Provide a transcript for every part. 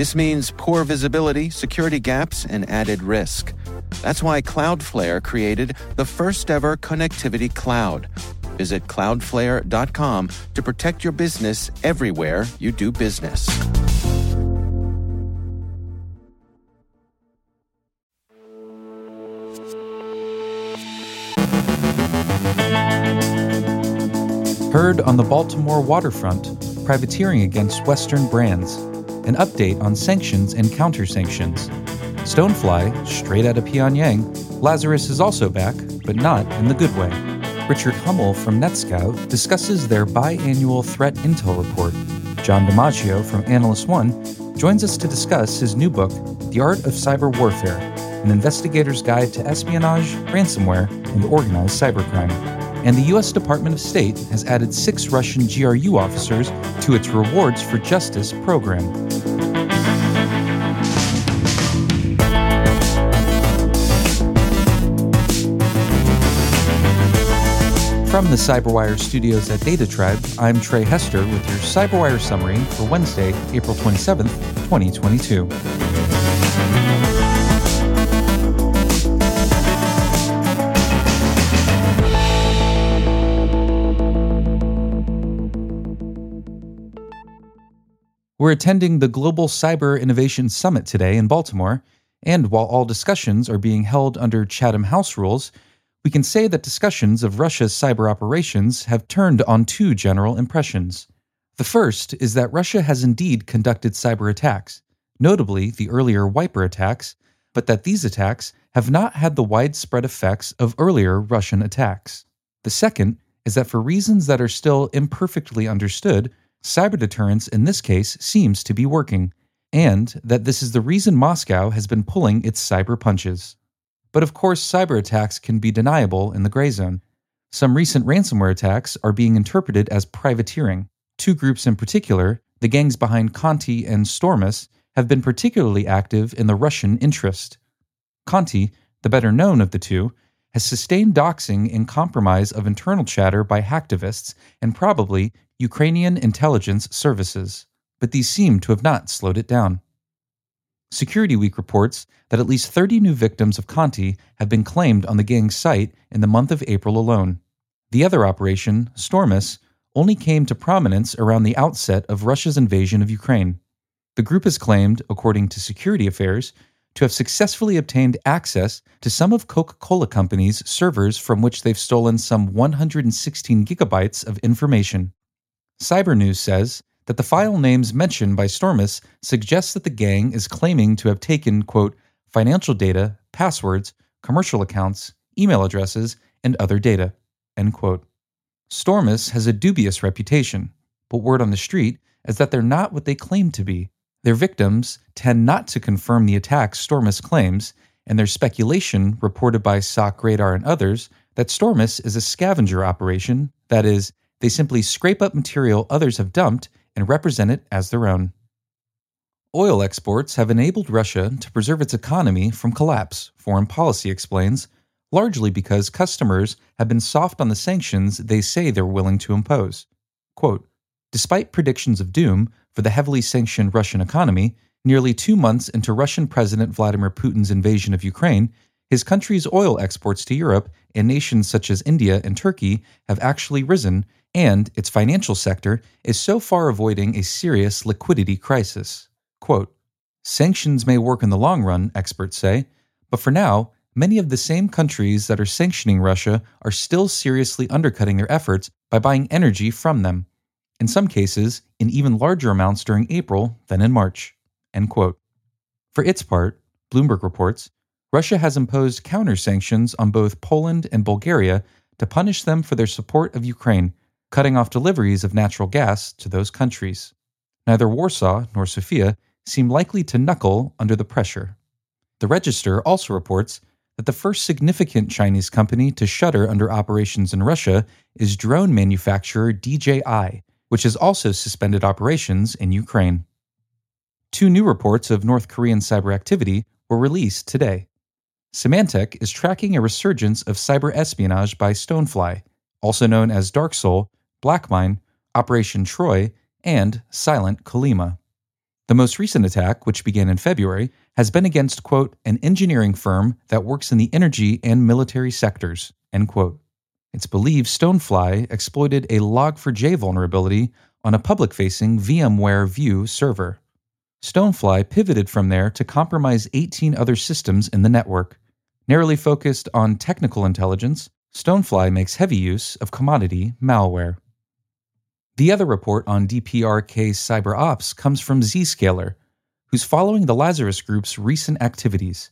This means poor visibility, security gaps, and added risk. That's why Cloudflare created the first ever connectivity cloud. Visit cloudflare.com to protect your business everywhere you do business. Heard on the Baltimore waterfront, privateering against Western brands, an update on sanctions and counter sanctions. Stonefly, straight out of Pyongyang, Lazarus is also back, but not in the good way. Richard Hummel from NetScout discusses their biannual threat intel report. Jon DiMaggio from Analyst One joins us to discuss his new book, The Art of Cyber Warfare An Investigator's Guide to Espionage, Ransomware, and Organized Cybercrime and the U.S. Department of State has added six Russian GRU officers to its Rewards for Justice program. From the CyberWire studios at Data Tribe, I'm Trey Hester with your CyberWire summary for Wednesday, April 27th, 2022. We're attending the Global Cyber Innovation Summit today in Baltimore, and while all discussions are being held under Chatham House rules, we can say that discussions of Russia's cyber operations have turned on two general impressions. The first is that Russia has indeed conducted cyber attacks, notably the earlier Wiper attacks, but that these attacks have not had the widespread effects of earlier Russian attacks. The second is that for reasons that are still imperfectly understood, cyber deterrence in this case seems to be working, and that this is the reason Moscow has been pulling its cyber punches. But of course, cyber attacks can be deniable in the gray zone. Some recent ransomware attacks are being interpreted as privateering. Two groups in particular, the gangs behind Conti and Stormous, have been particularly active in the Russian interest. Conti, the better known of the two, has sustained doxing and compromise of internal chatter by hacktivists and probably Ukrainian intelligence services, but these seem to have not slowed it down. Security Week reports that at least 30 new victims of Conti have been claimed on the gang's site in the month of April alone. The other operation, Stormous, only came to prominence around the outset of Russia's invasion of Ukraine. The group has claimed, according to Security Affairs, to have successfully obtained access to some of Coca Cola Company's servers from which they've stolen some 116 gigabytes of information. Cyber News says that the file names mentioned by Stormous suggest that the gang is claiming to have taken, quote, financial data, passwords, commercial accounts, email addresses, and other data, end quote. Stormous has a dubious reputation, but word on the street is that they're not what they claim to be. Their victims tend not to confirm the attacks Stormous claims, and there's speculation reported by SOC Radar and others that Stormous is a scavenger operation, that is, they simply scrape up material others have dumped and represent it as their own. Oil exports have enabled Russia to preserve its economy from collapse, foreign policy explains, largely because customers have been soft on the sanctions they say they're willing to impose. Quote, Despite predictions of doom for the heavily sanctioned Russian economy, nearly two months into Russian President Vladimir Putin's invasion of Ukraine, his country's oil exports to Europe and nations such as India and Turkey have actually risen and its financial sector is so far avoiding a serious liquidity crisis. Quote, Sanctions may work in the long run, experts say, but for now, many of the same countries that are sanctioning Russia are still seriously undercutting their efforts by buying energy from them, in some cases, in even larger amounts during April than in March. For its part, Bloomberg reports, Russia has imposed counter sanctions on both Poland and Bulgaria to punish them for their support of Ukraine cutting off deliveries of natural gas to those countries. Neither Warsaw nor Sofia seem likely to knuckle under the pressure. The Register also reports that the first significant Chinese company to shutter under operations in Russia is drone manufacturer DJI, which has also suspended operations in Ukraine. Two new reports of North Korean cyber activity were released today. Symantec is tracking a resurgence of cyber espionage by Stonefly, also known as DarkSeoul, Blackmine, Operation Troy, and Silent Chollima. The most recent attack, which began in February, has been against, quote, an engineering firm that works in the energy and military sectors, end quote. It's believed Stonefly exploited a Log4j vulnerability on a public facing VMware View server. Stonefly pivoted from there to compromise 18 other systems in the network. Narrowly focused on technical intelligence, Stonefly makes heavy use of commodity malware. The other report on DPRK cyber ops comes from Zscaler, who's following the Lazarus Group's recent activities,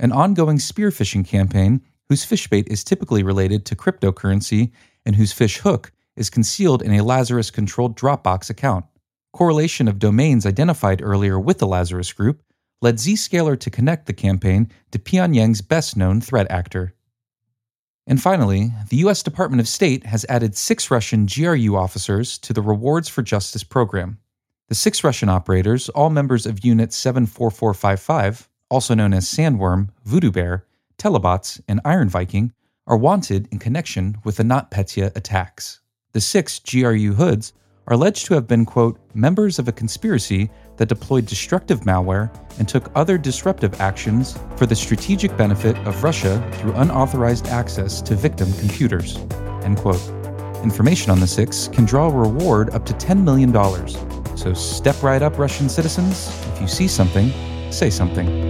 an ongoing spear phishing campaign whose fishbait is typically related to cryptocurrency and whose fish hook is concealed in a Lazarus controlled Dropbox account. Correlation of domains identified earlier with the Lazarus Group led Zscaler to connect the campaign to Pyongyang's best known threat actor. And finally, the U.S. Department of State has added six Russian GRU officers to the Rewards for Justice program. The six Russian operators, all members of Unit 74455, also known as Sandworm, Voodoo Bear, Telebots, and Iron Viking, are wanted in connection with the NotPetya attacks. The six GRU hoods are alleged to have been, quote, members of a conspiracy that deployed destructive malware and took other disruptive actions for the strategic benefit of Russia through unauthorized access to victim computers. End quote. Information on the six can draw a reward up to $10 million. So step right up, Russian citizens. If you see something, say something.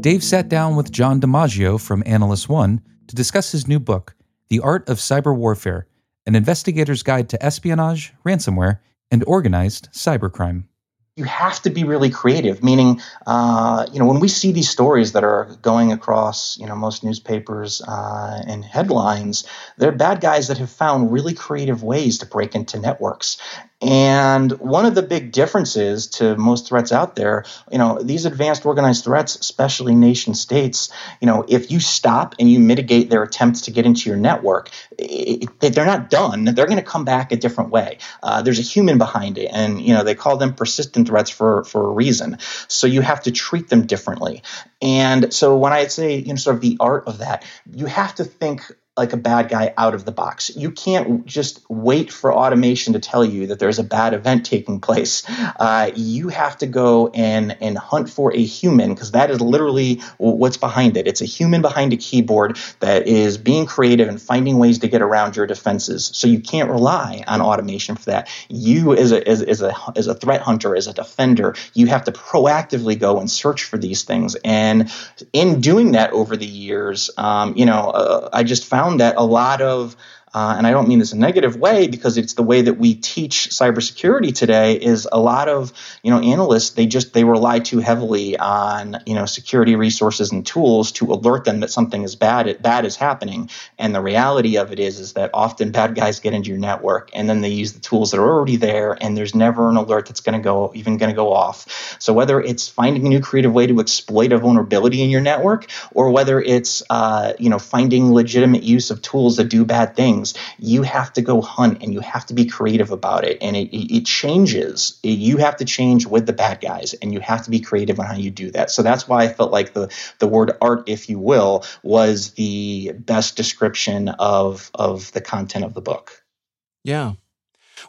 Dave sat down with Jon DiMaggio from Analyst One to discuss his new book, The Art of Cyber Warfare An Investigator's Guide to Espionage, Ransomware, and Organized Cybercrime you have to be really creative. Meaning, uh, you know, when we see these stories that are going across, you know, most newspapers uh, and headlines, they're bad guys that have found really creative ways to break into networks. And one of the big differences to most threats out there, you know, these advanced organized threats, especially nation states, you know, if you stop and you mitigate their attempts to get into your network, it, it, they're not done. They're going to come back a different way. Uh, there's a human behind it, and you know they call them persistent threats for for a reason. So you have to treat them differently. And so when I say, you know, sort of the art of that, you have to think like a bad guy out of the box. You can't just wait for automation to tell you that there's a bad event taking place. Uh, you have to go and and hunt for a human because that is literally what's behind it. It's a human behind a keyboard that is being creative and finding ways to get around your defenses. So you can't rely on automation for that. You as a as, as a as a threat hunter, as a defender, you have to proactively go and search for these things. And in doing that over the years, um, you know, uh, I just found found that a lot of uh, and I don't mean this in a negative way because it's the way that we teach cybersecurity today is a lot of you know analysts they just they rely too heavily on you know security resources and tools to alert them that something is bad bad is happening. And the reality of it is is that often bad guys get into your network and then they use the tools that are already there and there's never an alert that's going to go even going to go off. So whether it's finding a new creative way to exploit a vulnerability in your network or whether it's uh, you know finding legitimate use of tools that do bad things things, you have to go hunt and you have to be creative about it. And it, it changes. You have to change with the bad guys and you have to be creative on how you do that. So that's why I felt like the, the word art, if you will, was the best description of, of the content of the book. Yeah.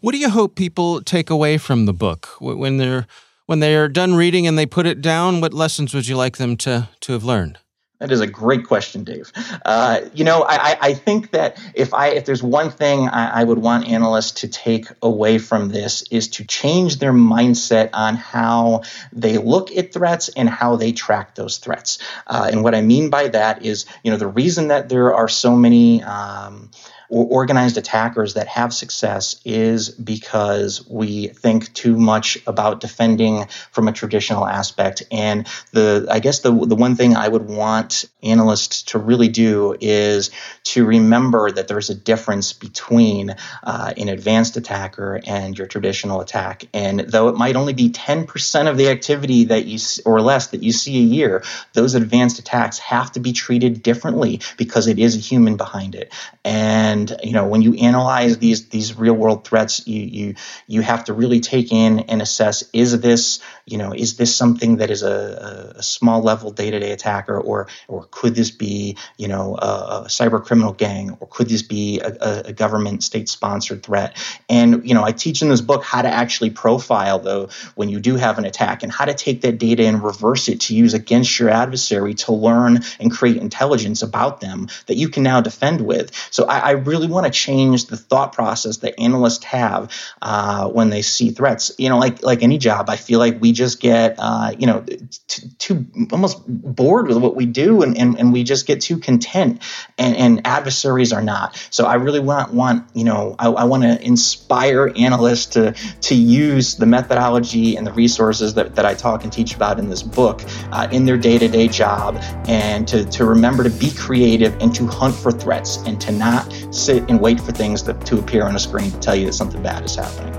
What do you hope people take away from the book when they're when they are done reading and they put it down? What lessons would you like them to to have learned? That is a great question, Dave. Uh, you know, I, I, think that if I if there's one thing I, I, would want analysts to take away from this is to change their mindset on how they look at threats and how they track those threats. Uh, and what I mean by that is, you know, the reason that there are so many um, or organized attackers that have success is because we think too much about defending from a traditional aspect. And the I guess the the one thing I would want analysts to really do is to remember that there's a difference between uh, an advanced attacker and your traditional attack. And though it might only be 10% of the activity that you or less that you see a year, those advanced attacks have to be treated differently because it is a human behind it. And and you know when you analyze these these real world threats you you you have to really take in and assess is this you know is this something that is a, a small level day-to-day attacker? Or or could this be you know a, a cyber criminal gang? Or could this be a, a government state sponsored threat? And you know i teach in this book how to actually profile though when you do have an attack and how to take that data and reverse it to use against your adversary to learn and create intelligence about them that you can now defend with. So i, I really want to change the thought process that analysts have uh, when they see threats. You know, like like any job, I feel like we just get uh, you know too, too, almost bored with what we do, and, and, and we just get too content. And, and adversaries are not. So I really want want you know I, I want to inspire analysts to to use the methodology and the resources that, that I talk and teach about in this book uh, in their day to day job, and to to remember to be creative and to hunt for threats and to not sit and wait for things to, to appear on a screen to tell you that something bad is happening.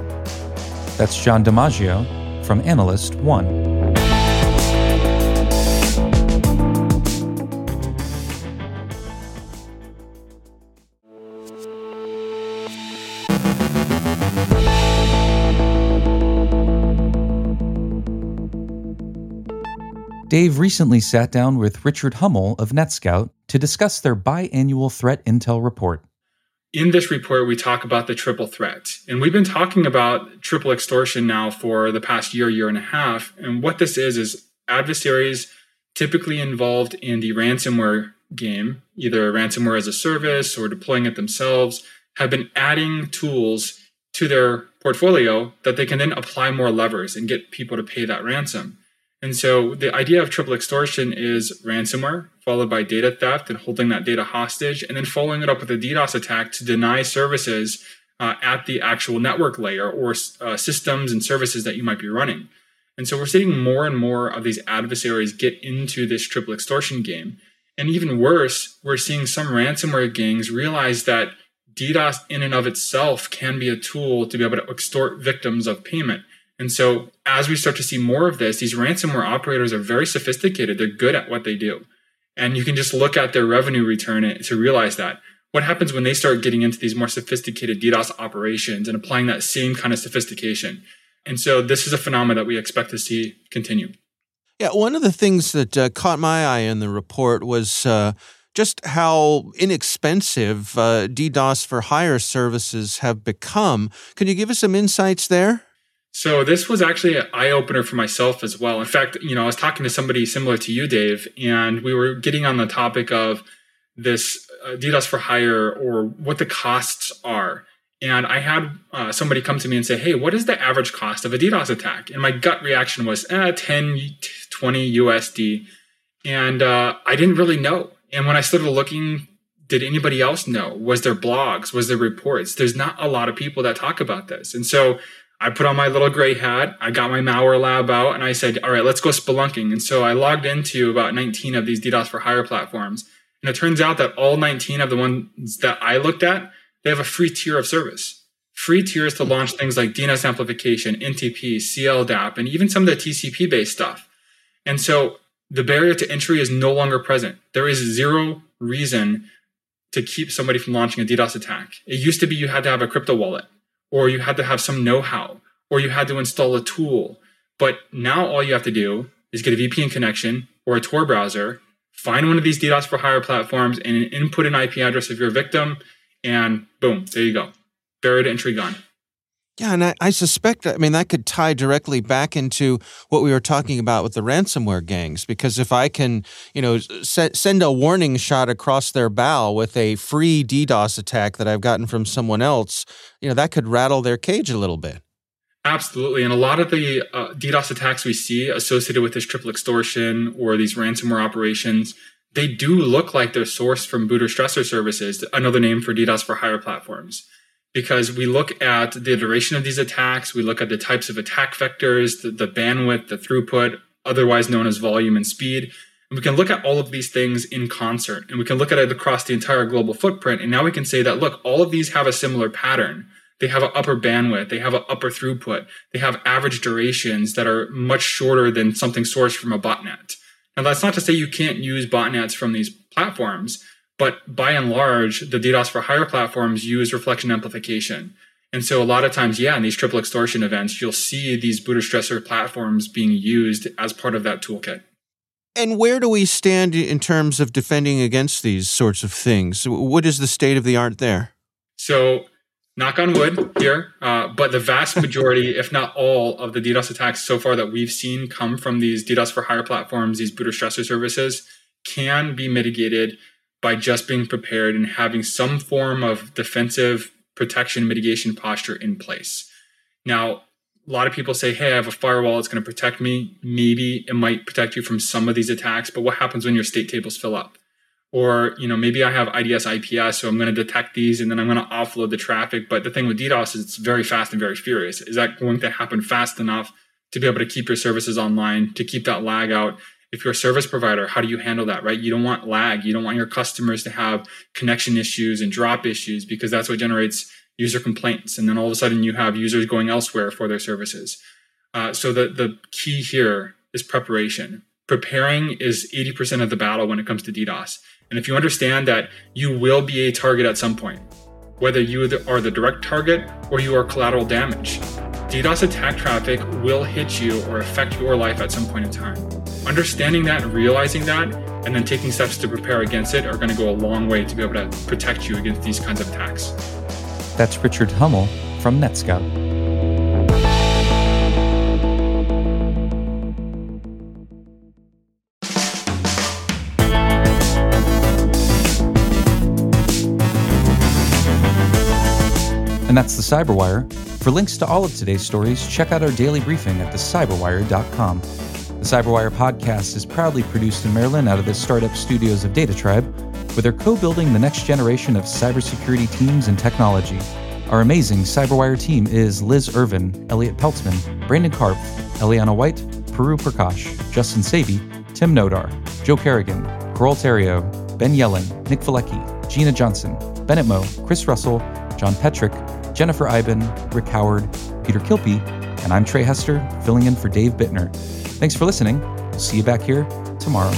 That's Jon DiMaggio from Analyst One. Dave recently sat down with Richard Hummel of NetScout to discuss their biannual threat intel report. In this report, we talk about the triple threat. And we've been talking about triple extortion now for the past year, year and a half. And what this is, is adversaries typically involved in the ransomware game, either ransomware as a service or deploying it themselves, have been adding tools to their portfolio that they can then apply more levers and get people to pay that ransom. And so the idea of triple extortion is ransomware, followed by data theft and holding that data hostage, and then following it up with a DDoS attack to deny services uh, at the actual network layer or uh, systems and services that you might be running. And so we're seeing more and more of these adversaries get into this triple extortion game. And even worse, we're seeing some ransomware gangs realize that DDoS in and of itself can be a tool to be able to extort victims of payment. And so, as we start to see more of this, these ransomware operators are very sophisticated. They're good at what they do. And you can just look at their revenue return to realize that. What happens when they start getting into these more sophisticated DDoS operations and applying that same kind of sophistication? And so, this is a phenomenon that we expect to see continue. Yeah, one of the things that uh, caught my eye in the report was uh, just how inexpensive uh, DDoS for hire services have become. Can you give us some insights there? So this was actually an eye opener for myself as well. In fact, you know, I was talking to somebody similar to you, Dave, and we were getting on the topic of this uh, DDoS for hire or what the costs are. And I had uh, somebody come to me and say, Hey, what is the average cost of a DDoS attack? And my gut reaction was eh, 10, 20 USD. And uh, I didn't really know. And when I started looking, did anybody else know? Was there blogs? Was there reports? There's not a lot of people that talk about this. And so I put on my little gray hat. I got my malware lab out and I said, all right, let's go spelunking. And so I logged into about 19 of these DDoS for hire platforms. And it turns out that all 19 of the ones that I looked at, they have a free tier of service. Free tiers to launch things like DNS amplification, NTP, CLDAP, and even some of the TCP based stuff. And so the barrier to entry is no longer present. There is zero reason to keep somebody from launching a DDoS attack. It used to be you had to have a crypto wallet, or you had to have some know how, or you had to install a tool. But now all you have to do is get a VPN connection or a Tor browser, find one of these DDoS for hire platforms, and input an IP address of your victim, and boom, there you go. Barrier to entry gone. Yeah, and I, I, suspect, I mean, that could tie directly back into what we were talking about with the ransomware gangs. Because if I can, you know, se- send a warning shot across their bow with a free DDoS attack that I've gotten from someone else, you know, that could rattle their cage a little bit. Absolutely. And a lot of the uh, DDoS attacks we see associated with this triple extortion or these ransomware operations, they do look like they're sourced from boot or stressor services, another name for DDoS for hire platforms because we look at the duration of these attacks, we look at the types of attack vectors, the, the, bandwidth, the throughput, otherwise known as volume and speed. And we can look at all of these things in concert and we can look at it across the entire global footprint. And now we can say that, look, all of these have a similar pattern. They have an upper bandwidth, they have an upper throughput, they have average durations that are much shorter than something sourced from a botnet. Now, that's not to say you can't use botnets from these platforms, but by and large, the DDoS for hire platforms use reflection amplification. And so a lot of times, yeah, in these triple extortion events, you'll see these boot or stressor platforms being used as part of that toolkit. And where do we stand in terms of defending against these sorts of things? What is the state of the art there? So, knock on wood here, uh, but the vast majority, if not all, of the DDoS attacks so far that we've seen come from these DDoS for hire platforms, these boot or stressor services, can be mitigated by just being prepared and having some form of defensive protection mitigation posture in place. Now, a lot of people say, hey, I have a firewall, it's going to protect me. Maybe it might protect you from some of these attacks, but what happens when your state tables fill up? Or, you know, maybe I have IDS IPS, so I'm going to detect these and then I'm going to offload the traffic. But the thing with DDoS is it's very fast and very furious. Is that going to happen fast enough to be able to keep your services online, to keep that lag out, if you're a service provider, how do you handle that, right? You don't want lag. You don't want your customers to have connection issues and drop issues because that's what generates user complaints. And then all of a sudden you have users going elsewhere for their services. Uh, so the, the key here is preparation. Preparing is 80% of the battle when it comes to DDoS. And if you understand that you will be a target at some point, whether you are the direct target or you are collateral damage, DDoS attack traffic will hit you or affect your life at some point in time. Understanding that and realizing that, and then taking steps to prepare against it are going to go a long way to be able to protect you against these kinds of attacks. That's Richard Hummel from NetScout. And that's the Cyberwire. For links to all of today's stories, check out our daily briefing at thecyberwire.com. The Cyberwire podcast is proudly produced in Maryland out of the startup studios of DataTribe, where they're co building the next generation of cybersecurity teams and technology. Our amazing Cyberwire team is Liz Irvin, Elliot Peltzman, Brandon Karp, Eliana White, Puru Prakash, Justin Sabie, Tim Nodar, Joe Carrigan, Carole Theriault, Ben Yelin, Nick Veliky, Gina Johnson, Bennett Moe, Chris Russell, John Petrik, Jennifer Eiben, Rick Howard, Peter Kilpe, and I'm Trey Hester, filling in for Dave Bittner. Thanks for listening. We'll see you back here tomorrow.